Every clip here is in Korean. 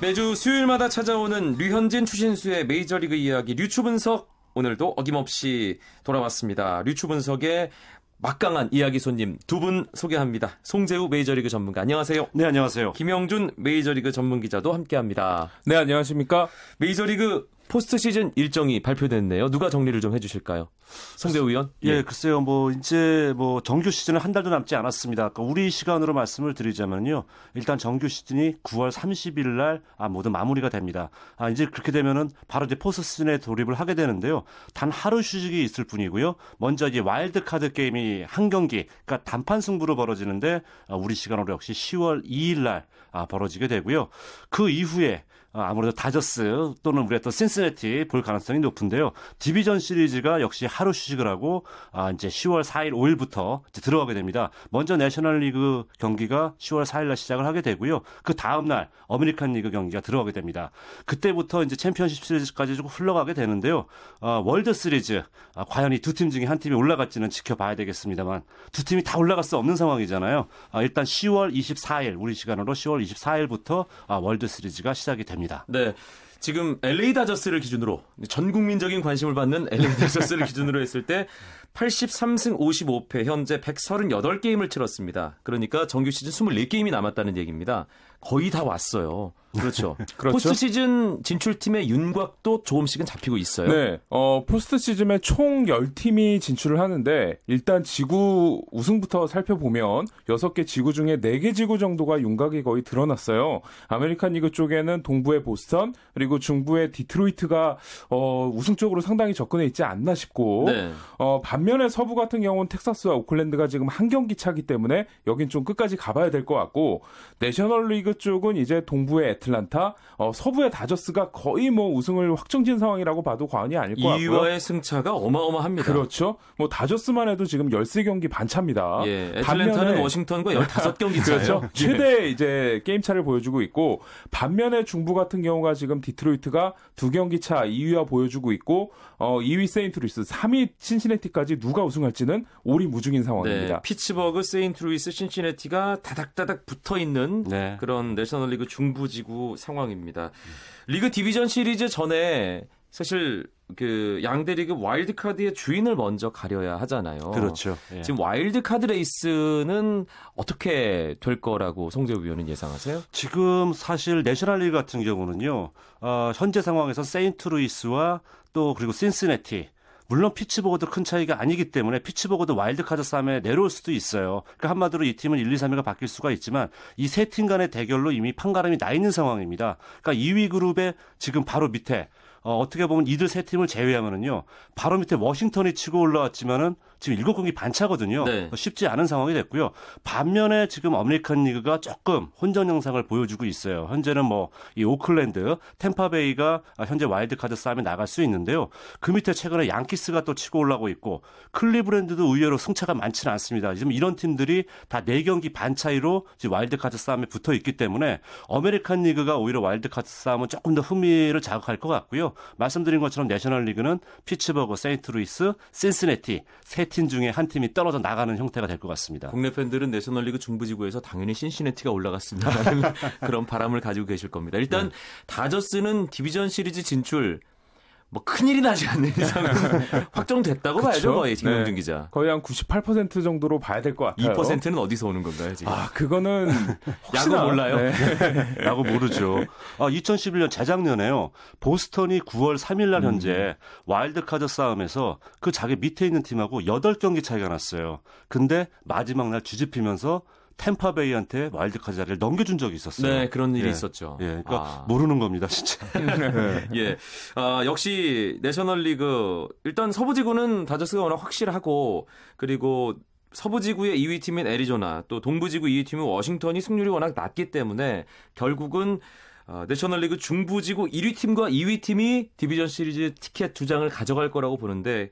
매주 수요일마다 찾아오는 류현진 추신수의 메이저리그 이야기 류추 분석 오늘도 어김없이 돌아왔습니다. 류추 분석의 막강한 이야기 손님 두 분 소개합니다. 송재우 메이저리그 전문가 안녕하세요. 네, 안녕하세요. 김영준 메이저리그 전문 기자도 함께합니다. 네, 안녕하십니까? 메이저리그 포스트 시즌 일정이 발표됐네요. 누가 정리를 좀 해주실까요? 송대우 의원? 예, 글쎄요, 뭐, 이제 뭐, 정규 시즌은 한 달도 남지 않았습니다. 그러니까 우리 시간으로 말씀을 드리자면요. 일단 정규 시즌이 9월 30일 날, 아, 모두 마무리가 됩니다. 아, 이제 그렇게 되면은 바로 이제 포스트 시즌에 돌입을 하게 되는데요. 단 하루 휴식이 있을 뿐이고요. 먼저 이제 와일드 카드 게임이 한 경기, 그러니까 단판 승부로 벌어지는데, 아, 우리 시간으로 역시 10월 2일 날, 아, 벌어지게 되고요. 그 이후에 어, 아무래도 다저스 또는 우리가 또 신시내티 볼 가능성이 높은데요. 디비전 시리즈가 역시 하루 휴식을 하고 아 이제 10월 4일 5일부터 이제 들어가게 됩니다. 먼저 내셔널리그 경기가 10월 4일 날 시작을 하게 되고요. 그 다음 날 아메리칸 리그 경기가 들어가게 됩니다. 그때부터 이제 챔피언십 시리즈까지 좀 흘러가게 되는데요. 어, 월드 시리즈 아, 과연 이 두 팀 중에 한 팀이 올라갈지는 지켜봐야 되겠습니다만 두 팀이 다 올라갈 수 없는 상황이잖아요. 아, 일단 10월 24일 우리 시간으로 10월 24일부터 아, 월드 시리즈가 시작이 됩니다. 됩니다. 네. 지금 LA 다저스를 기준으로 전 국민적인 관심을 받는 LA 다저스를 기준으로 했을 때 83승 55패 현재 138게임을 치렀습니다. 그러니까 정규 시즌 24게임이 남았다는 얘기입니다. 거의 다 왔어요. 그렇죠. 그렇죠. 포스트 시즌 진출팀의 윤곽도 조금씩은 잡히고 있어요. 네. 어, 포스트 시즌에 총 10팀이 진출을 하는데 일단 지구 우승부터 살펴보면 6개 지구 중에 4개 지구 정도가 윤곽이 거의 드러났어요. 아메리칸 리그 쪽에는 동부의 보스턴 그리고 중부의 디트로이트가 어, 우승 쪽으로 상당히 접근해 있지 않나 싶고 네. 어, 반면에 서부 같은 경우는 텍사스와 오클랜드가 지금 한 경기 차기 때문에 여긴 좀 끝까지 가봐야 될 것 같고 내셔널리그 쪽은 이제 동부의 애틀란타, 어, 서부의 다저스가 거의 뭐 우승을 확정 지은 상황이라고 봐도 과언이 아닐 것 같고요. 2위와의 승차가 어마어마합니다. 그렇죠. 뭐 다저스만 해도 지금 13경기 반차입니다. 예, 애틀란타는 워싱턴과 15경기 차예요. 그렇죠. 예. 최대 이제 게임 차를 보여주고 있고 반면에 중부 같은 경우가 지금 디트로이트가 두 경기 차 2위와 보여주고 있고 어, 2위 세인트루이스, 3위 신시내티까지 누가 우승할지는 오리무중인 상황입니다. 네, 피츠버그, 세인트루이스, 신시내티가 다닥다닥 붙어 있는 네. 그런 내셔널리그 중부지구 지구 상황입니다. 리그 디비전 시리즈 전에 사실 그 양대 리그 와일드 카드의 주인을 먼저 가려야 하잖아요. 그렇죠. 예. 지금 와일드 카드 레이스는 어떻게 될 거라고 송재우 위원은 예상하세요? 지금 사실 내셔널리그 같은 경우는요. 어, 현재 상황에서 세인트루이스와 또 그리고 신시내티 물론 피츠버그도 큰 차이가 아니기 때문에 피츠버그도 와일드카드 싸움에 내려올 수도 있어요. 그러니까 한마디로 이 팀은 1, 2, 3위가 바뀔 수가 있지만 이 세 팀 간의 대결로 이미 판가름이 나 있는 상황입니다. 그러니까 2위 그룹의 지금 바로 밑에 어, 어떻게 보면 이들 세 팀을 제외하면은요. 바로 밑에 워싱턴이 치고 올라왔지만은 지금 7경기 반차거든요. 네. 쉽지 않은 상황이 됐고요. 반면에 지금 아메리칸 리그가 조금 혼전 양상을 보여주고 있어요. 현재는 뭐 이 오클랜드, 템파베이가 현재 와일드카드 싸움에 나갈 수 있는데요. 그 밑에 최근에 양키스가 또 치고 올라오고 있고 클리블랜드도 의외로 승차가 많지는 않습니다. 지금 이런 팀들이 다 4경기 반 차이로 지금 와일드카드 싸움에 붙어 있기 때문에 아메리칸 리그가 오히려 와일드카드 싸움은 조금 더 흥미를 자극할 것 같고요. 말씀드린 것처럼 내셔널 리그는 피츠버그, 세인트루이스, 신시내티 세팀 중에 한 팀이 떨어져 나가는 형태가 될 것 같습니다. 국내 팬들은 내셔널리그 중부지구에서 당연히 신시내티가 올라갔습니다라는 그런 바람을 가지고 계실 겁니다. 일단 네. 다저스는 디비전 시리즈 진출 뭐 큰일이 나지 않는 이상은 확정됐다고 봐야죠, 거의 김영준 네. 기자. 거의 한 98% 정도로 봐야 될 것 같아요. 2%는 어디서 오는 건가요, 지금? 아, 그거는 야구 몰라요. 네. 야구 모르죠. 아, 2011년 재작년에요. 보스턴이 9월 3일 날 현재 음. 와일드카드 싸움에서 그 자기 밑에 있는 팀하고 8경기 차이가 났어요. 근데 마지막 날 뒤집히면서 템파베이한테 와일드카드 자리를 넘겨준 적이 있었어요. 네, 그런 일이 예. 있었죠. 예, 그러니까 아. 모르는 겁니다, 진짜. 네. 예, 아, 역시 내셔널리그 일단 서부지구는 다저스가 워낙 확실하고 그리고 서부지구의 2위 팀인 애리조나 또 동부지구 2위 팀인 워싱턴이 승률이 워낙 낮기 때문에 결국은 어, 내셔널리그 중부지구 1위 팀과 2위 팀이 디비전 시리즈 티켓 두 장을 가져갈 거라고 보는데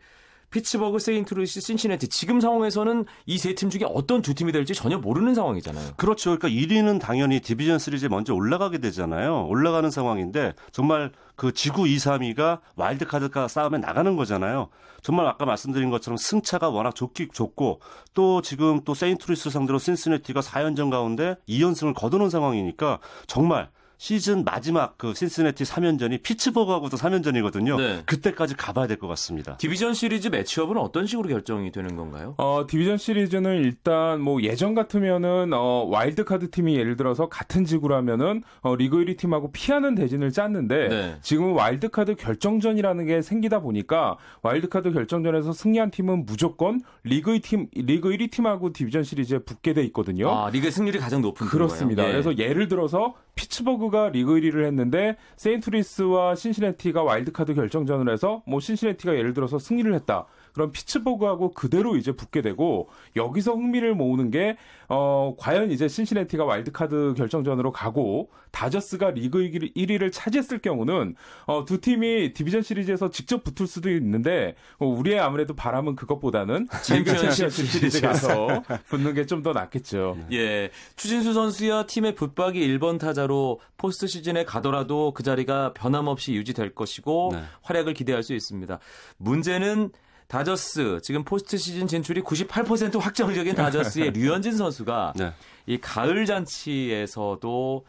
피츠버그, 세인트루이스, 신시내티 지금 상황에서는 이 세 팀 중에 어떤 두 팀이 될지 전혀 모르는 상황이잖아요. 그렇죠. 그러니까 1위는 당연히 디비전 시리즈에 먼저 올라가게 되잖아요. 올라가는 상황인데 정말 그 지구 2, 3위가 와일드카드가 싸움에 나가는 거잖아요. 정말 아까 말씀드린 것처럼 승차가 워낙 좋기 좋고 또 지금 또 세인트루이스 상대로 신시내티가 4연전 가운데 2연승을 거두는 상황이니까 정말 시즌 마지막 그 신시내티 3연전이 피츠버그하고도 3연전이거든요. 네. 그때까지 가봐야 될 것 같습니다. 디비전 시리즈 매치업은 어떤 식으로 결정이 되는 건가요? 어, 디비전 시리즈는 일단 뭐 예전 같으면은 어, 와일드카드 팀이 예를 들어서 같은 지구라면은 어, 리그 1위 팀하고 피하는 대진을 짰는데 네. 지금은 와일드카드 결정전이라는 게 생기다 보니까 와일드카드 결정전에서 승리한 팀은 무조건 리그 1 팀, 리그 1위 팀하고 디비전 시리즈에 붙게 돼 있거든요. 아, 리그 승률이 가장 높은 그렇습니다. 예. 그래서 예를 들어서 피츠버그가 리그 1위를 했는데 세인트루이스와 신시내티가 와일드카드 결정전을 해서 뭐 신시내티가 예를 들어서 승리를 했다. 그럼 피츠버그하고 그대로 이제 붙게 되고 여기서 흥미를 모으는 게 어, 과연 이제 신시내티가 와일드카드 결정전으로 가고 다저스가 리그 1위를 차지했을 경우는 어, 두 팀이 디비전 시리즈에서 직접 붙을 수도 있는데 어, 우리의 아무래도 바람은 그것보다는 챔피언십 시리즈 가서 붙는 게 좀 더 낫겠죠. 예. 추신수 선수야 팀의 붙박이 1번 타자로 포스트 시즌에 가더라도 그 자리가 변함없이 유지될 것이고 네. 활약을 기대할 수 있습니다. 문제는 다저스 지금 포스트 시즌 진출이 98% 확정적인 다저스의 류현진 선수가 네. 이 가을 잔치에서도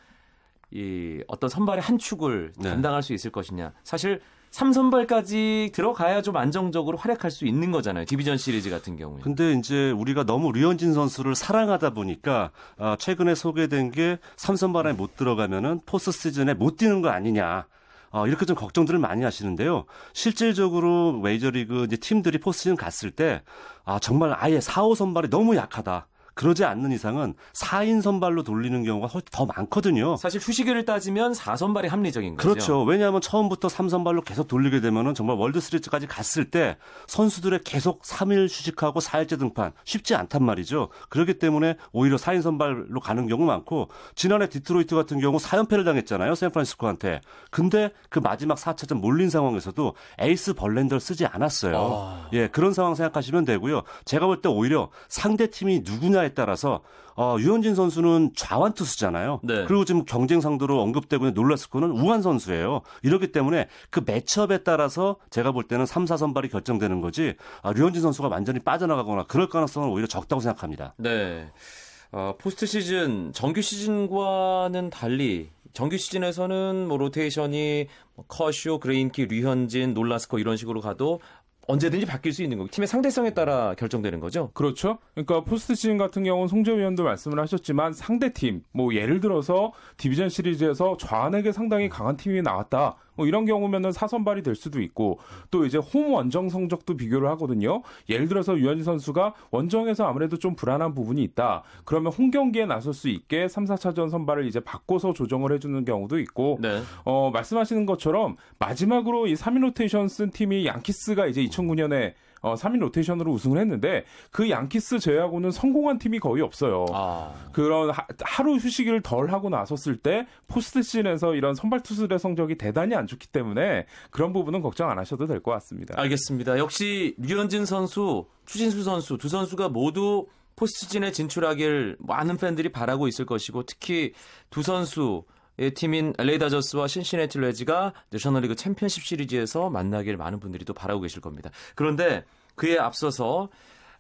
이 어떤 선발의 한 축을 네. 담당할 수 있을 것이냐. 사실 3선발까지 들어가야 좀 안정적으로 활약할 수 있는 거잖아요. 디비전 시리즈 같은 경우에. 근데 이제 우리가 너무 류현진 선수를 사랑하다 보니까 아, 최근에 소개된 게 삼선발에 못 들어가면은 포스트 시즌에 못 뛰는 거 아니냐. 어, 이렇게 좀 걱정들을 많이 하시는데요. 실질적으로 메이저리그 이제 팀들이 시즌 갔을 때 아, 정말 아예 4, 5 선발이 너무 약하다. 그러지 않는 이상은 4인 선발로 돌리는 경우가 훨씬 더 많거든요. 사실 휴식을 따지면 4선발이 합리적인 거죠. 그렇죠. 왜냐하면 처음부터 3선발로 계속 돌리게 되면은 정말 월드 시리즈까지 갔을 때 선수들의 계속 3일 휴식하고 4일째 등판 쉽지 않단 말이죠. 그렇기 때문에 오히려 4인 선발로 가는 경우 많고 지난해 디트로이트 같은 경우 4연패를 당했잖아요. 샌프란시스코한테. 근데 그 마지막 4차전 몰린 상황에서도 에이스 벌렌더를 쓰지 않았어요. 아. 예, 그런 상황 생각하시면 되고요. 제가 볼 때 오히려 상대 팀이 누구냐에 따라서 어, 류현진 선수는 좌완 투수잖아요. 네. 그리고 지금 경쟁 상대로 언급되고 있는 놀라스코는 우완 선수예요. 이렇기 때문에 그 매치업에 따라서 제가 볼 때는 3, 4선발이 결정되는 거지 아, 류현진 선수가 완전히 빠져나가거나 그럴 가능성은 오히려 적다고 생각합니다. 네. 어, 포스트 시즌 정규 시즌과는 달리 정규 시즌에서는 뭐 로테이션이 뭐 커쇼, 그레인키, 류현진, 놀라스코 이런 식으로 가도 언제든지 바뀔 수 있는 거고 팀의 상대성에 따라 결정되는 거죠. 그렇죠. 그러니까 포스트 시즌 같은 경우는 송재우 위원도 말씀을 하셨지만 상대 팀, 뭐 예를 들어서 디비전 시리즈에서 좌완에게 상당히 강한 팀이 나왔다. 뭐 이런 경우면은 사선발이 될 수도 있고 또 이제 홈 원정 성적도 비교를 하거든요. 예를 들어서 류현진 선수가 원정에서 아무래도 좀 불안한 부분이 있다. 그러면 홈 경기에 나설 수 있게 3, 4차전 선발을 이제 바꿔서 조정을 해주는 경우도 있고 네. 어, 말씀하시는 것처럼 마지막으로 이 3인 로테이션 쓴 팀이 양키스가 이제 2009년에 어, 3인 로테이션으로 우승을 했는데 그 양키스 제외하고는 성공한 팀이 거의 없어요. 아. 그런 하루 휴식을 덜 하고 나섰을 때 포스트 시즌에서 이런 선발 투수들의 성적이 대단히 안 좋기 때문에 그런 부분은 걱정 안 하셔도 될 것 같습니다. 알겠습니다. 역시 류현진 선수, 추진수 선수 두 선수가 모두 포스트시즌에 진출하길 많은 팬들이 바라고 있을 것이고 특히 두 선수 의 팀인 LA 다저스와 신시내티 레즈가 내셔널리그 챔피언십 시리즈에서 만나길 많은 분들이 또 바라고 계실 겁니다. 그런데 그에 앞서서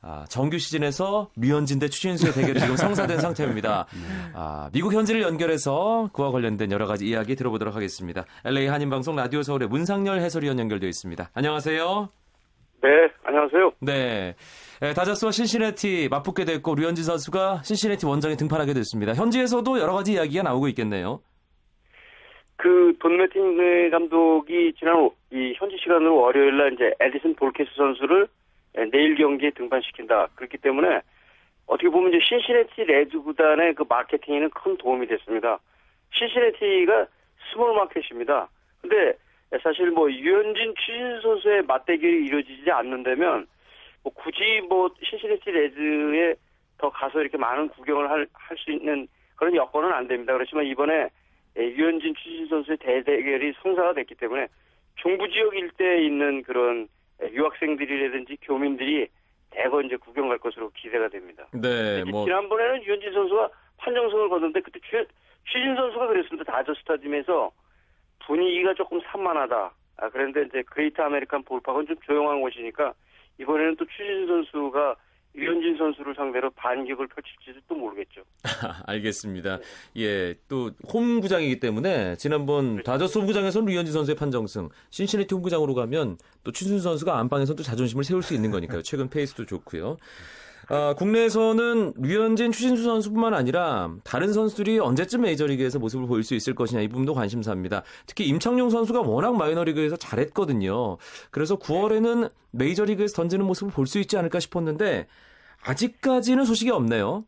아, 정규 시즌에서 류현진 대 추진수의 대결이 지금 성사된 상태입니다. 아, 미국 현지를 연결해서 그와 관련된 여러 가지 이야기 들어보도록 하겠습니다. LA 한인방송 라디오 서울의 문상열 해설위원 연결되어 있습니다. 안녕하세요. 네, 안녕하세요. 네. 에, 다저스와 신시내티 맞붙게 됐고 류현진 선수가 신시내티 원정에 등판하게 됐습니다. 현지에서도 여러 가지 이야기가 나오고 있겠네요. 그, 돈 매팅리 감독이 지난 이 현지 시간으로 월요일 날 이제 에딘슨 볼케스 선수를 내일 경기에 등판시킨다. 그렇기 때문에 어떻게 보면 이제 신시내티 레드 구단의 그 마케팅에는 큰 도움이 됐습니다. 신시내티가 스몰 마켓입니다. 근데 사실 뭐 유현진 추진 선수의 맞대결이 이루어지지 않는다면 뭐 굳이 뭐 신시내티 레드에 더 가서 이렇게 많은 구경을 할 수 있는 그런 여건은 안 됩니다. 그렇지만 이번에 예, 유현진 추진 선수의 대대결이 성사가 됐기 때문에 중부 지역 일대에 있는 그런 예, 유학생들이라든지 교민들이 대거 이제 구경 갈 것으로 기대가 됩니다. 네, 뭐 지난번에는 유현진 선수가 판정승을 거뒀는데 그때 추, 추신수 선수가 그랬습니다. 다저 스타디움에서 분위기가 조금 산만하다. 아, 그런데 이제 그레이트 아메리칸 볼파크는 좀 조용한 곳이니까 이번에는 또 추신수 선수가 류현진 선수를 상대로 반격을 펼칠지도 또 모르겠죠. 알겠습니다. 예, 또 홈구장이기 때문에 지난번 다저스 홈구장에서는 류현진 선수의 판정승, 신시내티 홈구장으로 가면 또 추신수 선수가 안방에서 또 자존심을 세울 수 있는 거니까요. 최근 페이스도 좋고요. 아, 국내에서는 류현진, 추신수 선수뿐만 아니라 다른 선수들이 언제쯤 메이저리그에서 모습을 보일 수 있을 것이냐 이 부분도 관심사입니다. 특히 임창용 선수가 워낙 마이너리그에서 잘했거든요. 그래서 9월에는 메이저리그에서 던지는 모습을 볼 수 있지 않을까 싶었는데 아직까지는 소식이 없네요.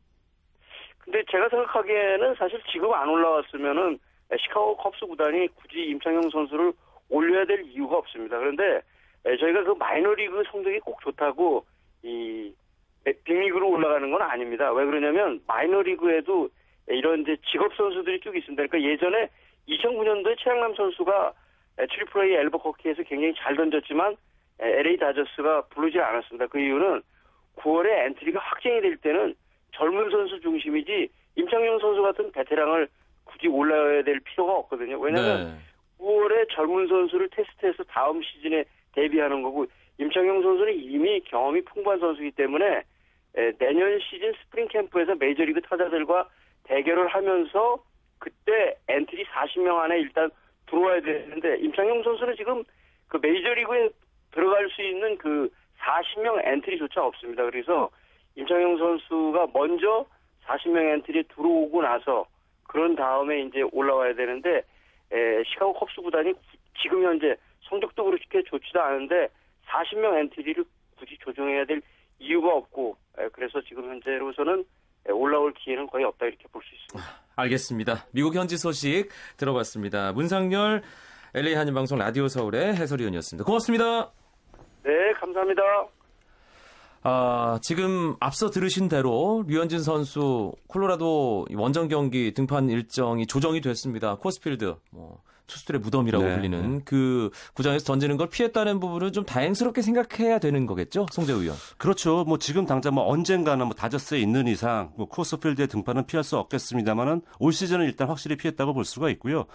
근데 제가 생각하기에는 사실 지금 안 올라왔으면은 시카고 컵스 구단이 굳이 임창용 선수를 올려야 될 이유가 없습니다. 그런데 저희가 그 마이너리그 성적이 꼭 좋다고 이 빅리그로 올라가는 건 아닙니다. 왜 그러냐면 마이너리그에도 이런 이제 직업 선수들이 쭉 있습니다. 그러니까 예전에 2009년도에 최향남 선수가 트리플 A 앨버커키에서 굉장히 잘 던졌지만 LA 다저스가 부르지 않았습니다. 그 이유는 9월에 엔트리가 확정이 될 때는 젊은 선수 중심이지 임창용 선수 같은 베테랑을 굳이 올려야 될 필요가 없거든요. 왜냐하면 네. 9월에 젊은 선수를 테스트해서 다음 시즌에 대비하는 거고 임창용 선수는 이미 경험이 풍부한 선수이기 때문에 에, 내년 시즌 스프링 캠프에서 메이저리그 타자들과 대결을 하면서 그때 엔트리 40명 안에 일단 들어와야 되는데 임창용 선수는 지금 그 메이저리그에 들어갈 수 있는 그 40명 엔트리조차 없습니다. 그래서 임창용 선수가 먼저 40명 엔트리에 들어오고 나서 그런 다음에 이제 올라와야 되는데 에, 시카고 컵스 구단이 지금 현재 성적도 그렇게 좋지도 않은데 40명 엔트리를 굳이 조정해야 될 이유가 없고 에, 그래서 지금 현재로서는 에, 올라올 기회는 거의 없다 이렇게 볼 수 있습니다. 알겠습니다. 미국 현지 소식 들어봤습니다. 문상열 LA 한인방송 라디오 서울의 해설위원이었습니다. 고맙습니다. 네, 감사합니다. 아, 지금 앞서 들으신 대로 류현진 선수 콜로라도 원정 경기 등판 일정이 조정이 됐습니다. 쿠어스필드 뭐 투수들의 무덤이라고 네, 불리는 그 구장에서 던지는 걸 피했다는 부분은 좀 다행스럽게 생각해야 되는 거겠죠, 송재우 위원. 그렇죠. 뭐 지금 당장 뭐 언젠가는 뭐 다저스에 있는 이상 뭐 쿠어스필드의 등판은 피할 수 없겠습니다만은 올 시즌은 일단 확실히 피했다고 볼 수가 있고요.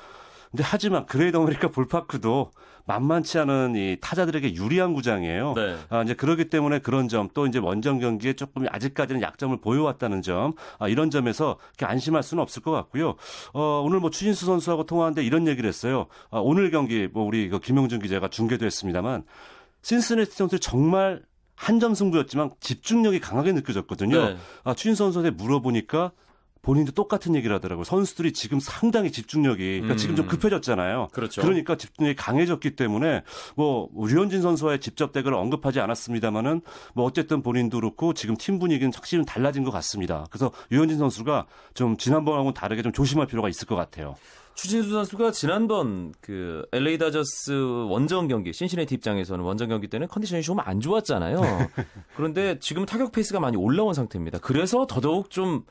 근데 하지만 그레이트 아메리칸 볼파크도 만만치 않은 이 타자들에게 유리한 구장이에요. 네. 아, 이제 그러기 때문에 그런 점 또 이제 원정 경기에 조금 아직까지는 약점을 보여왔다는 점 아, 이런 점에서 이렇게 안심할 수는 없을 것 같고요. 어, 오늘 뭐 추신수 선수하고 통화하는데 이런 얘기를 했어요. 아, 오늘 경기 뭐 우리 그 김용준 기자가 중계도 했습니다만 신스네티 선수 정말 한 점 승부였지만 집중력이 강하게 느껴졌거든요. 네. 아, 추신수 선수한테 물어보니까 본인도 똑같은 얘기를 하더라고요. 선수들이 지금 상당히 집중력이 그러니까 음. 지금 좀 급해졌잖아요. 그렇죠. 그러니까 집중력이 강해졌기 때문에 뭐 류현진 선수와의 직접 대결을 언급하지 않았습니다만은 뭐 어쨌든 본인도 그렇고 지금 팀 분위기는 확실히 달라진 것 같습니다. 그래서 류현진 선수가 좀 지난번하고는 다르게 좀 조심할 필요가 있을 것 같아요. 추신수 선수가 지난번 그 LA 다저스 원정 경기 신시내티 입장에서는 원정 경기 때는 컨디션이 좀 안 좋았잖아요. 그런데 지금 타격 페이스가 많이 올라온 상태입니다. 그래서 더더욱 좀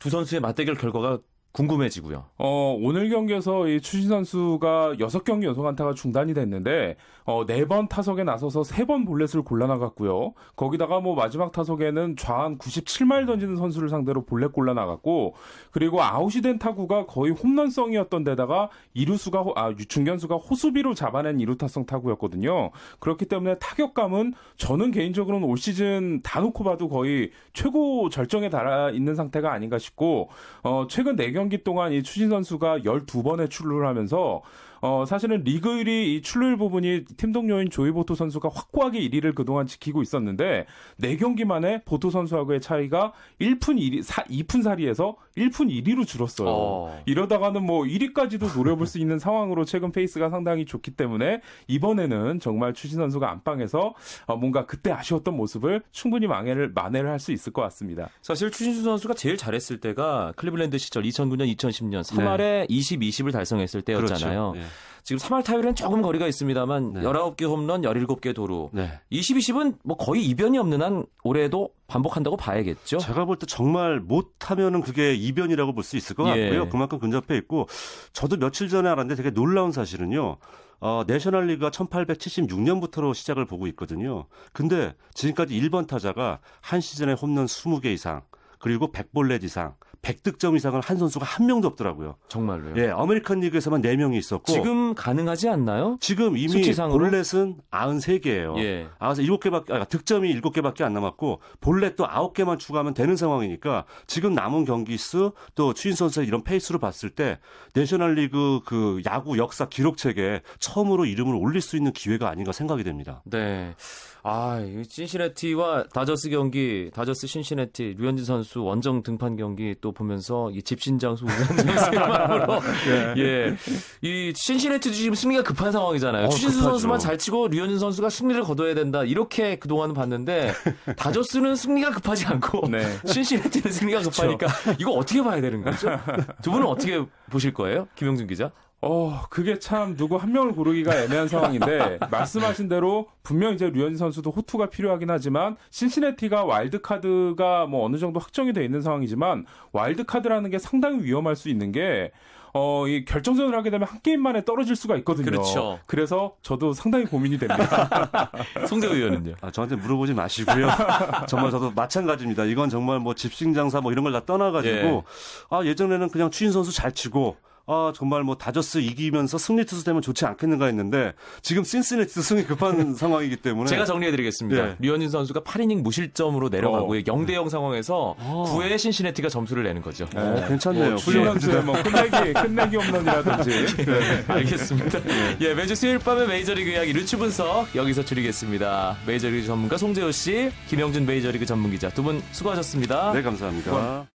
두 선수의 맞대결 결과가 궁금해지고요. 어, 오늘 경기에서 이 추신수 선수가 6경기 연속 안타가 중단이 됐는데, 어, 4번 타석에 나서서 3번 볼넷을 골라나갔고요. 거기다가 뭐 마지막 타석에는 좌완 97마일 던지는 선수를 상대로 볼넷 골라나갔고, 그리고 아웃이 된 타구가 거의 홈런성이었던 데다가 이루수가, 호- 아, 유충견수가 호수비로 잡아낸 이루타성 타구였거든요. 그렇기 때문에 타격감은 저는 개인적으로는 올 시즌 다 놓고 봐도 거의 최고 절정에 달아 있는 상태가 아닌가 싶고, 어, 최근 4경 기 동안 이 추신 선수가 12번의 출루를 하면서 어, 사실은 리그 1위 이 출루율 부분이 팀 동료인 조이 보토 선수가 확고하게 1위를 그동안 지키고 있었는데 4경기 만에 보토 선수하고의 차이가 1푼 1리, 4, 2푼 4리에서 1푼 1리로 줄었어요. 어. 이러다가는 뭐 1위까지도 노려볼 수 있는 상황으로 최근 페이스가 상당히 좋기 때문에 이번에는 정말 추신수 선수가 안방에서 어, 뭔가 그때 아쉬웠던 모습을 충분히 만회를, 만회를 할 수 있을 것 같습니다. 사실 추신수 선수가 제일 잘했을 때가 클리블랜드 시절 2009년, 2010년 3할에 20, 20을 달성했을 때였잖아요. 그렇죠. 네. 지금 3할 타율은 조금 거리가 있습니다만 네. 19개 홈런, 17개 도루. 네. 20, 20은 뭐 거의 이변이 없는 한 올해도 반복한다고 봐야겠죠. 제가 볼 때 정말 못하면은 그게 이변이라고 볼 수 있을 것 예. 같고요. 그만큼 근접해 있고 저도 며칠 전에 알았는데 되게 놀라운 사실은요. 어, 내셔널리그가 1876년부터로 시작을 보고 있거든요. 근데 지금까지 1번 타자가 한 시즌에 홈런 20개 이상, 그리고 100볼넷 이상, 100득점 이상을 한 선수가 한 명도 없더라고요. 정말로요. 예, 아메리칸 리그에서만 4명이 있었고 지금 가능하지 않나요? 지금 이미 수치상으로? 볼넷은 93개예요. 예. 아, 그래서 7개밖에 아, 득점이 7개밖에 안 남았고 볼넷도 9개만 추가하면 되는 상황이니까 지금 남은 경기 수 또 추신수 선수의 이런 페이스로 봤을 때 내셔널 리그 그 야구 역사 기록책에 처음으로 이름을 올릴 수 있는 기회가 아닌가 생각이 됩니다. 네. 아, 이 신시내티와 다저스 경기, 다저스 신시내티, 류현진 선수 원정 등판 경기 또 보면서 이 집신 장수 우연장수의 마음으로 예. 이 신시내티도 지금 승리가 급한 상황이잖아요. 어, 추신수 급하죠. 선수만 잘 치고 류현진 선수가 승리를 거둬야 된다. 이렇게 그동안 봤는데 다저스는 승리가 급하지 않고 네. 신시내티는 승리가 급하니까 이거 어떻게 봐야 되는 거죠? 두 분은 어떻게 보실 거예요? 김영준 기자? 어, 그게 참 누구 한 명을 고르기가 애매한 상황인데 말씀하신 대로 분명 이제 류현진 선수도 호투가 필요하긴 하지만 신시내티가 와일드 카드가 뭐 어느 정도 확정이 돼 있는 상황이지만 와일드 카드라는 게 상당히 위험할 수 있는 게 어, 이 결정전을 하게 되면 한 게임 만에 떨어질 수가 있거든요. 그렇죠. 그래서 저도 상당히 고민이 됩니다. 송재우 의원은요? 아, 저한테 물어보지 마시고요. 정말 저도 마찬가지입니다. 이건 정말 뭐 집신 장사 뭐 이런 걸 다 떠나가지고 예. 아 예전에는 그냥 추인 선수 잘 치고 아 정말 뭐 다저스 이기면서 승리 투수 되면 좋지 않겠는가 했는데 지금 신시내티도 승이 급한 상황이기 때문에 제가 정리해드리겠습니다. 예. 류현진 선수가 8이닝 무실점으로 내려가고 어. 0대 0 상황에서 9회 신시내티가 점수를 내는 거죠. 어, 괜찮네요. 훌륭 선수의 뭐 끝내기 끝내기 홈런이라든지 알겠습니다. 예, 매주 수요일 밤에 메이저리그 이야기 루치 분석 여기서 줄이겠습니다. 메이저리그 전문가 송재호 씨, 김영준 메이저리그 전문 기자 두 분 수고하셨습니다. 네 감사합니다.